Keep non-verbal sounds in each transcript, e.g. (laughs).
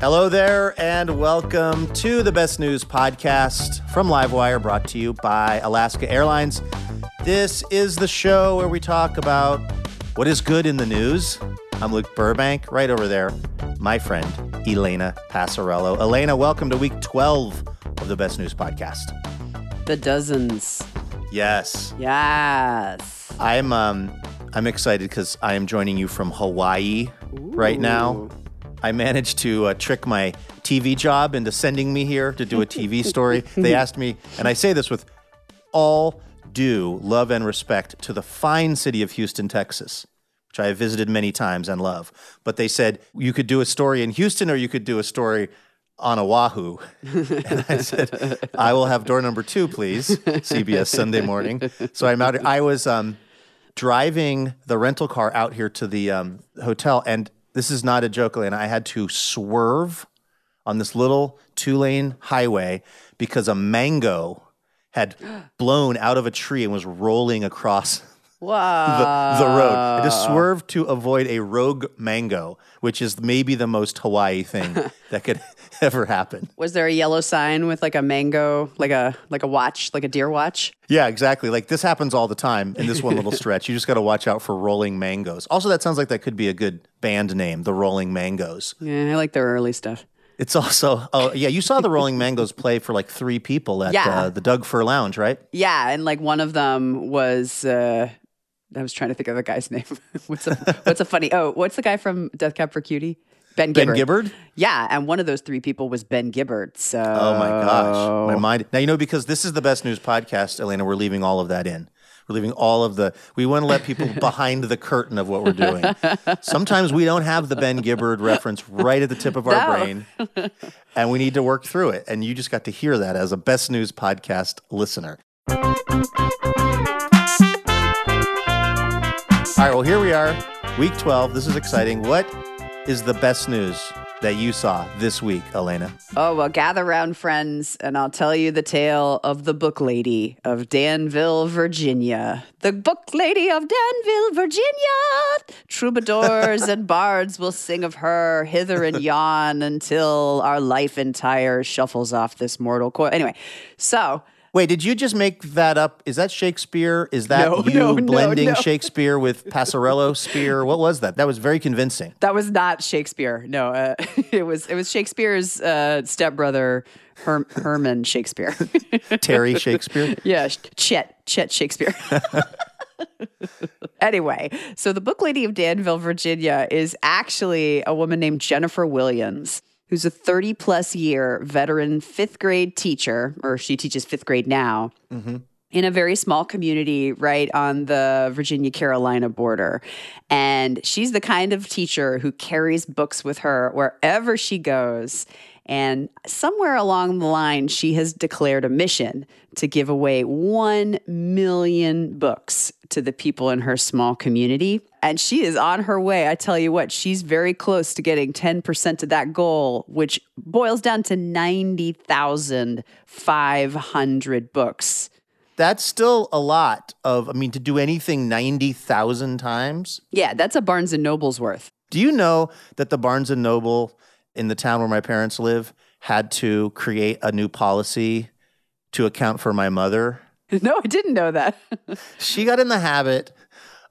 Hello there, and welcome to the Best News Podcast from Livewire, brought to you by Alaska Airlines. This is the show where we talk about what is good in the news. I'm Luke Burbank, right over there, my friend Elena Passarello. Elena, welcome to week 12 of the Best News Podcast. The dozens. Yes. Yes. I'm um I'm excited because I am joining you from Hawaii right now. I managed to uh, trick my TV job into sending me here to do a TV (laughs) story. they asked me, and I say this with all due love and respect to the fine city of Houston, Texas, which I have visited many times and love. But they said you could do a story in Houston or you could do a story on Oahu. (laughs) and I said, I will have door number two, please. CBS Sunday morning. So I'm out. I was um, driving the rental car out here to the um, hotel, and this is not a joke, Elena. I had to swerve on this little two lane highway because a mango had (gasps) blown out of a tree and was rolling across Wow. (laughs) the, the road. I just swerved to avoid a rogue mango, which is maybe the most Hawaii thing (laughs) that could (laughs) ever happen. Was there a yellow sign with like a mango, like a like a watch, like a deer watch? Yeah, exactly. Like this happens all the time in this one little (laughs) stretch. You just got to watch out for rolling mangoes. Also, that sounds like that could be a good band name, the Rolling Mangoes. Yeah, I like their early stuff. It's also, oh, yeah, you saw the Rolling Mangoes play for like three people at Yeah. uh, the Doug Fir Lounge, right? Yeah, and like one of them was uh I was trying to think of the guy's (laughs) name. what's a what's a funny oh, what's the guy from Death Cab for Cutie? Ben Ben Gibbard. Gibbard? Yeah, and one of those three people was Ben Gibbard. So Oh my gosh, my mind. Now you know because this is the best news podcast, Elena. We're leaving all of that in. We're leaving all of the. We want to let people (laughs) behind the curtain of what we're doing. Sometimes we don't have the Ben Gibbard reference right at the tip of our No. brain, and we need to work through it. And you just got to hear that as a best news podcast listener. All right, well, here we are, week 12. This is exciting. What is the best news that you saw this week, Elena? Oh, well, gather round, friends, and I'll tell you the tale of the book lady of Danville, Virginia. The book lady of Danville, Virginia. Troubadours and bards will sing of her hither and yon until our life entire shuffles off this mortal coil. Anyway, so Wait, did you just make that up? Is that Shakespeare? Is that No, you no, blending no. (laughs) Shakespeare with Passarello spear? What was that? That was very convincing. that was not Shakespeare. No, uh, (laughs) it was it was Shakespeare's uh, stepbrother, Herm- Herman Shakespeare. (laughs) Terry Shakespeare. Yeah, Chet, Chet Shakespeare. anyway, so the book lady of Danville, Virginia is actually a woman named Jennifer Williams, who's a 30 plus year veteran fifth grade teacher, or she teaches fifth grade now. Mm-hmm. In a very small community right on the Virginia Carolina border. And she's the kind of teacher who carries books with her wherever she goes. And somewhere along the line, she has declared a mission to give away 1 million books to the people in her small community. And she is on her way. I tell you what, she's very close to getting 10% of that goal, which boils down to 90,500 books that's still a lot of, I mean, to do anything 90,000 times. Yeah, that's a Barnes and Noble's worth. Do you know that the Barnes and Noble in the town where my parents live had to create a new policy to account for my mother? (laughs) No, I didn't know that. (laughs) she got in the habit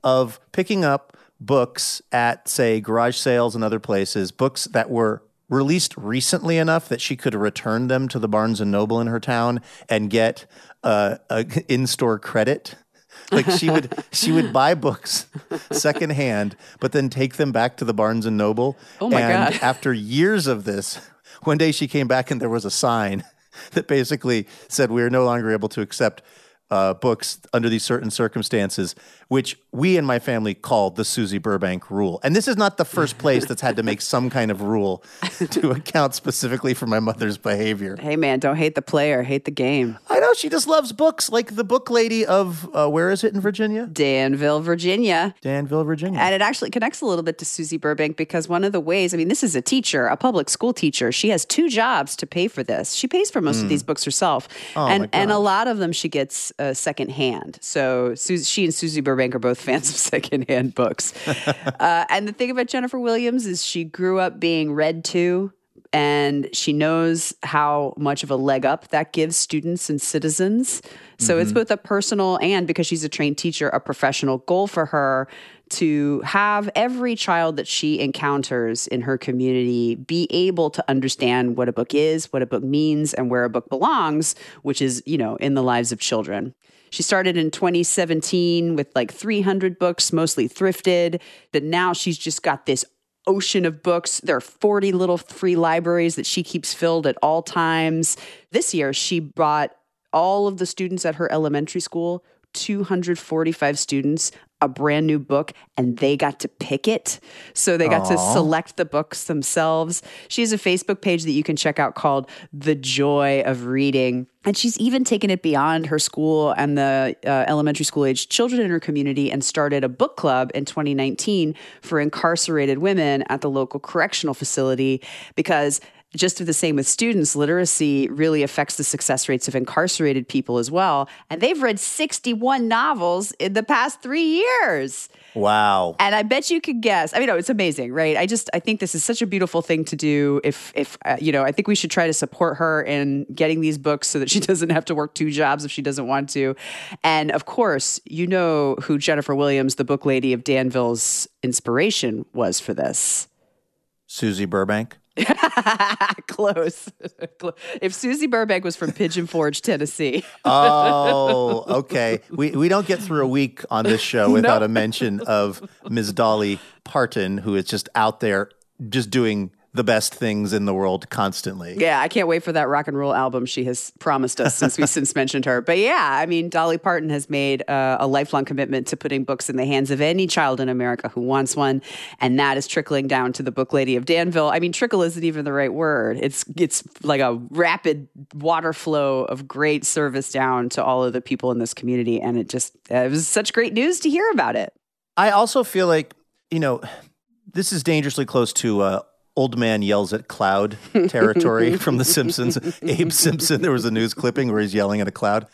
of picking up books at, say, garage sales and other places, books that were released recently enough that she could return them to the Barnes and Noble in her town and get uh, a (laughs) in-store credit. Like she would, (laughs) she would buy books secondhand, but then take them back to the Barnes and Noble. Oh my and God. (laughs) after years of this, one day she came back and there was a sign that basically said we are no longer able to accept uh, books under these certain circumstances, which we and my family called the Susie Burbank rule. And this is not the first place that's had to make some kind of rule (laughs) to account specifically for my mother's behavior. hey, man, don't hate the player, hate the game. I know she just loves books, like the book lady of uh, where is it in Virginia? Danville, Virginia. Danville, Virginia. And it actually connects a little bit to Susie Burbank because one of the ways, I mean, this is a teacher, a public school teacher. She has two jobs to pay for this. She pays for most of these books herself. Hmm. Oh, and and a lot of them she gets uh, secondhand. So she and Susie Burbank are both (laughs) fans of secondhand books. (laughs) uh, and the thing about Jennifer Williams is she grew up being read to. And she knows how much of a leg up that gives students and citizens. So Mm-hmm. it's both a personal and because she's a trained teacher, a professional goal for her to have every child that she encounters in her community be able to understand what a book is, what a book means, and where a book belongs, which is, you know, in the lives of children. She started in 2017 with like 300 books, mostly thrifted. but now she's just got this ocean of books. There are 40 little free libraries that she keeps filled at all times. This year, she brought all of the students at her elementary school, 245 students, a brand new book, and they got to pick it. So they got to select the books themselves. She has a Facebook page that you can check out called The Joy of Reading. And she's even taken it beyond her school and the uh, elementary school age children in her community and started a book club in 2019 for incarcerated women at the local correctional facility because just the same with students, literacy really affects the success rates of incarcerated people as well. And they've read 61 novels in the past three years. wow. And I bet you could guess. I mean, no, it's amazing, right? I just I think this is such a beautiful thing to do. If if uh, you know, I think we should try to support her in getting these books so that she (laughs) doesn't have to work two jobs if she doesn't want to. And of course, you know who Jennifer Williams, the book lady of Danville's inspiration was for this. Susie Burbank. (laughs) Close. (laughs) If Susie Burbank was from Pigeon Forge, Tennessee, (laughs) Oh, okay. We we don't get through a week on this show without a mention of Ms. Dolly Parton, who is just out there just doing the best things in the world constantly. Yeah, I can't wait for that rock and roll album she has promised us since we (laughs) since mentioned her. But yeah, I mean, Dolly Parton has made uh, a lifelong commitment to putting books in the hands of any child in America who wants one, and that is trickling down to the book lady of Danville. I mean, trickle isn't even the right word. It's it's like a rapid water flow of great service down to all of the people in this community, and it just uh, it was such great news to hear about it. I also feel like, you know, this is dangerously close to uh, old man yells at cloud (laughs) territory from The Simpsons. Abe Simpson, there was a news clipping where he's yelling at a cloud.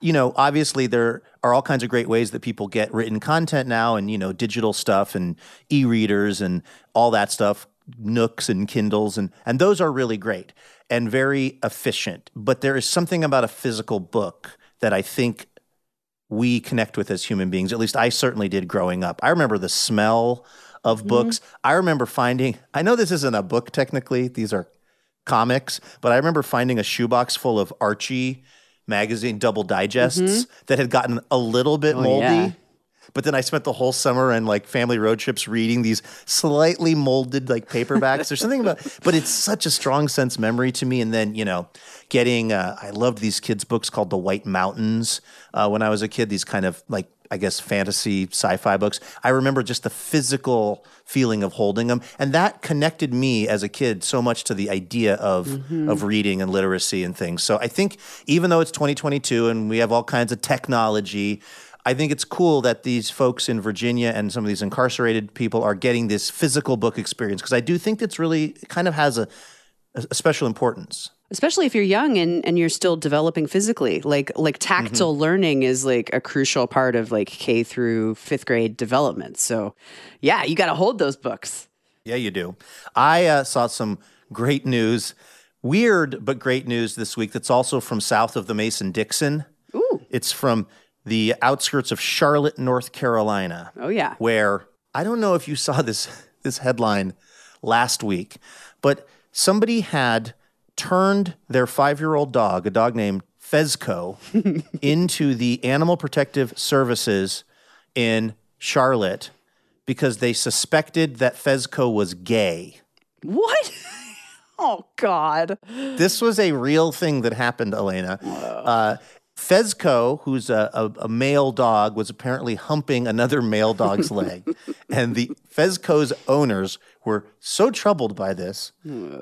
You know, obviously there are all kinds of great ways that people get written content now and, you know, digital stuff and e-readers and all that stuff, Nooks and Kindles and and those are really great and very efficient. But there is something about a physical book that I think we connect with as human beings. At least I certainly did growing up. I remember the smell of mm-hmm. books. I remember finding, I know this isn't a book technically, these are comics, but I remember finding a shoebox full of Archie magazine double digests mm-hmm. that had gotten a little bit oh, moldy. yeah. But then I spent the whole summer and like family road trips reading these slightly molded like paperbacks. There's something about, (laughs) but it's such a strong sense memory to me. And then you know, getting uh, I loved these kids' books called The White Mountains uh, when I was a kid. These kind of like I guess fantasy sci-fi books. I remember just the physical feeling of holding them, and that connected me as a kid so much to the idea of of reading and literacy and things. So I think even though it's 2022 and we have all kinds of technology. I think it's cool that these folks in Virginia and some of these incarcerated people are getting this physical book experience because I do think it's really kind of has a, a special importance. especially if you're young and, and you're still developing physically. Like like tactile learning is like a crucial part of like K through fifth grade development. So yeah, you got to hold those books. Yeah, you do. I uh, saw some great news, weird but great news this week that's also from south of the Mason Dixon. Ooh. It's from the outskirts of Charlotte, North Carolina. Oh yeah. where I don't know if you saw this (laughs) this headline last week, but somebody had turned their five year old dog, a dog named Fezco, (laughs) into the Animal Protective Services in Charlotte because they suspected that Fezco was gay. What? (laughs) oh God. This was a real thing that happened, Elena. Uh, Fezco, who's a, a, a male dog, was apparently humping another male dog's (laughs) leg. And the Fezco's owners were so troubled by this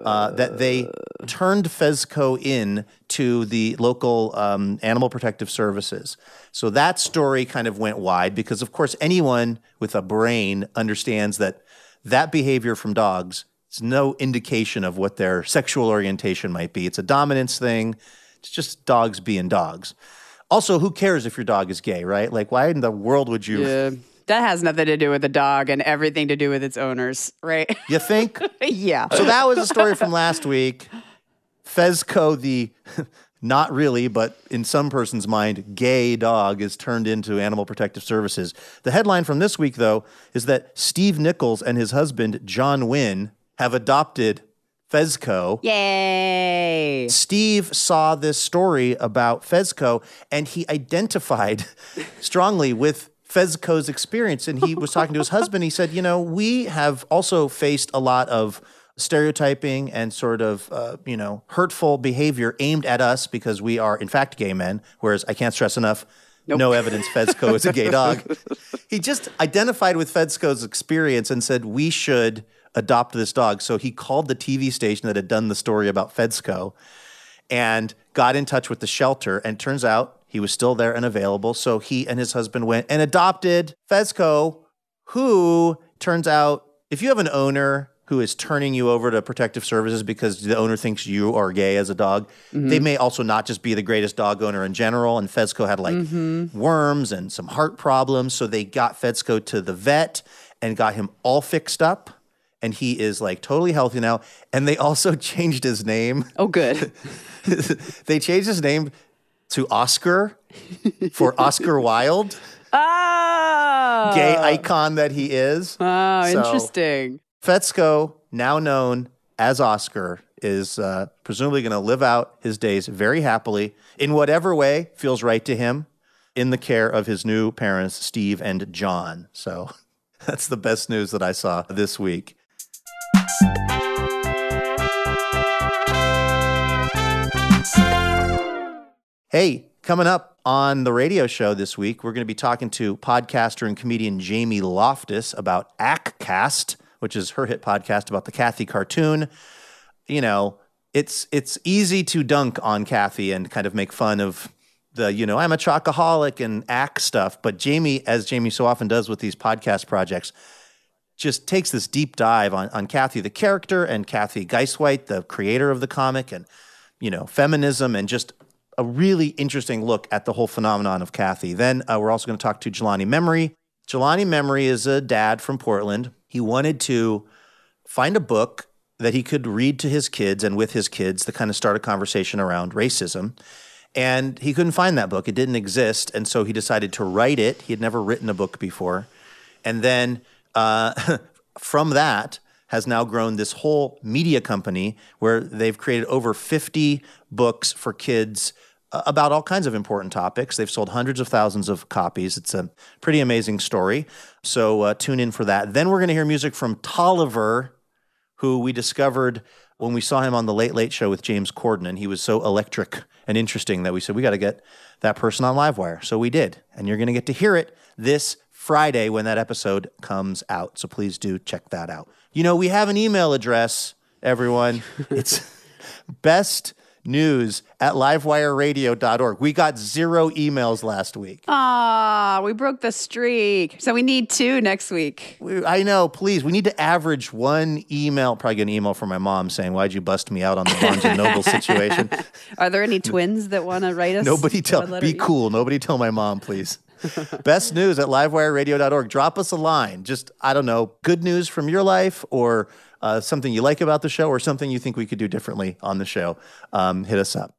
uh, that they turned Fezco in to the local um, animal protective services. So that story kind of went wide because, of course, anyone with a brain understands that that behavior from dogs is no indication of what their sexual orientation might be. It's a dominance thing. It's just dogs being dogs. Also, who cares if your dog is gay, right? Like, why in the world would you? Yeah. That has nothing to do with the dog and everything to do with its owners, right? You think? (laughs) yeah. So that was a story from last week. Fezco, the (laughs) not really, but in some person's mind, gay dog is turned into Animal Protective Services. The headline from this week, though, is that Steve Nichols and his husband, John Wynn, have adopted Fezco. Yay. Steve saw this story about Fezco and he identified (laughs) strongly with Fezco's experience. And he was talking to his husband. He said, You know, we have also faced a lot of stereotyping and sort of, uh, you know, hurtful behavior aimed at us because we are, in fact, gay men. Whereas I can't stress enough, no evidence Fezco is a gay dog. (laughs) he just identified with Fezco's experience and said, We should adopt this dog. So he called the TV station that had done the story about Fezco and got in touch with the shelter. And turns out he was still there and available. So he and his husband went and adopted Fezco, who turns out, if you have an owner who is turning you over to protective services because the owner thinks you are gay as a dog, mm-hmm. they may also not just be the greatest dog owner in general. And Fezco had like mm-hmm. worms and some heart problems. So they got Fezco to the vet and got him all fixed up. And he is like totally healthy now. And they also (laughs) changed his name. Oh, good. (laughs) they changed his name to Oscar for (laughs) Oscar Wilde, Oh. gay icon that he is. Oh, So, interesting. Fezco, now known as Oscar, is uh, presumably going to live out his days very happily in whatever way feels right to him in the care of his new parents, Steve and John. So that's the best news that I saw this week. Hey, coming up on the radio show this week, we're going to be talking to podcaster and comedian Jamie Loftus about Aack Cast, which is her hit podcast about the Cathy cartoon. You know, it's it's easy to dunk on Cathy and kind of make fun of the, you know, I'm a chocoholic and act stuff, but Jamie, as Jamie so often does with these podcast projects, just takes this deep dive on, on Cathy, the character, and Cathy Guisewite, the creator of the comic, and you know, feminism, and just a really interesting look at the whole phenomenon of Cathy. Then uh, we're also going to talk to Jelani Memory. Jelani Memory is a dad from Portland. He wanted to find a book that he could read to his kids and with his kids to kind of start a conversation around racism. And he couldn't find that book. It didn't exist. And so he decided to write it. He had never written a book before. And then uh, (laughs) from that has now grown this whole media company where they've created over 50 books for kids uh, about all kinds of important topics. They've sold hundreds of thousands of copies. It's a pretty amazing story. So uh, tune in for that. Then we're going to hear music from Tolliver, who we discovered when we saw him on the Late Late Show with James Corden. And he was so electric and interesting that we said, we got to get that person on Livewire. So we did. And you're going to get to hear it this Friday when that episode comes out. So please do check that out. You know, we have an email address, everyone. (laughs) it's best news at livewireradio.org. We got zero emails last week. Ah, we broke the streak. So we need two next week. We- I know, please. We need to average one email. Probably get an email from my mom saying, Why'd you bust me out on the Barnes and Noble situation? (laughs) Are there any twins that want to write us? Nobody tell, be cool. Nobody tell my mom, please. (laughs) Best news at livewireradio.org. Drop us a line. Just, I don't know, good news from your life or uh, something you like about the show or something you think we could do differently on the show. Um, hit us up.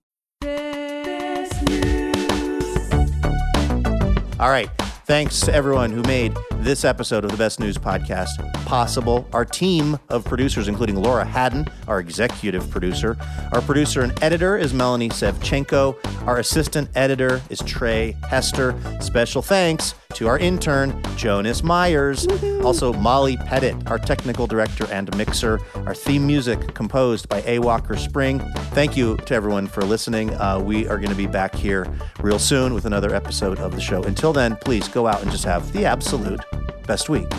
All right. Thanks to everyone who made this episode of the Best News Podcast possible. Our team of producers, including Laura Haddon, our executive producer. Our producer and editor is Melanie Sevcenko. Our assistant editor is Trey Hester. Special thanks to our intern, Jonas Myers. Also, Molly Pettit, our technical director and mixer. Our theme music composed by A. Walker Spring. Thank you to everyone for listening. Uh, we are going to be back here real soon with another episode of the show. Until then, please go out and just have the absolute best week.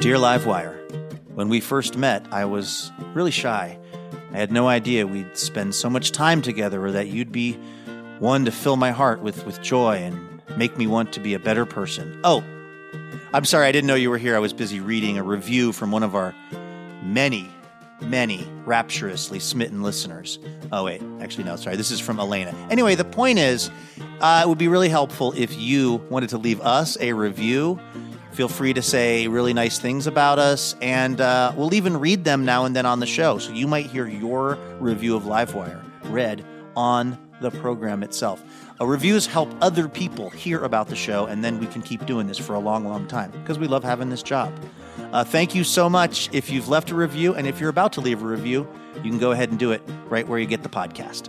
Dear Livewire, when we first met, I was really shy. I had no idea we'd spend so much time together or that you'd be one to fill my heart with, with joy and make me want to be a better person. Oh, I'm sorry, I didn't know you were here. I was busy reading a review from one of our many, many rapturously smitten listeners. Oh, wait, actually, no, sorry. This is from Elena. Anyway, the point is, uh, it would be really helpful if you wanted to leave us a review. Feel free to say really nice things about us, and uh, we'll even read them now and then on the show. So you might hear your review of Livewire read on the program itself. Reviews help other people hear about the show, and then we can keep doing this for a long, long time because we love having this job. Uh, thank you so much if you've left a review, and if you're about to leave a review, you can go ahead and do it right where you get the podcast.